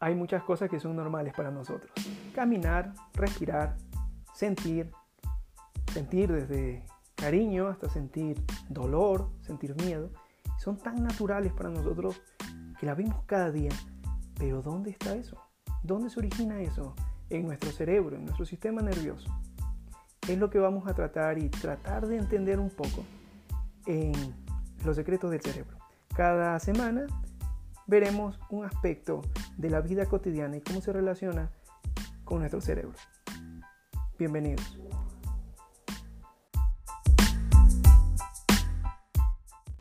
hay muchas cosas que son normales para nosotros. Caminar, respirar, sentir, sentir desde cariño hasta sentir dolor, sentir miedo, son tan naturales para nosotros que la vemos cada día. Pero ¿dónde está eso? ¿Dónde se origina eso? En nuestro cerebro, en nuestro sistema nervioso. Es lo que vamos a tratar y tratar de entender un poco en los secretos del cerebro. Cada semana veremos un aspecto de la vida cotidiana y cómo se relaciona con nuestro cerebro. Bienvenidos.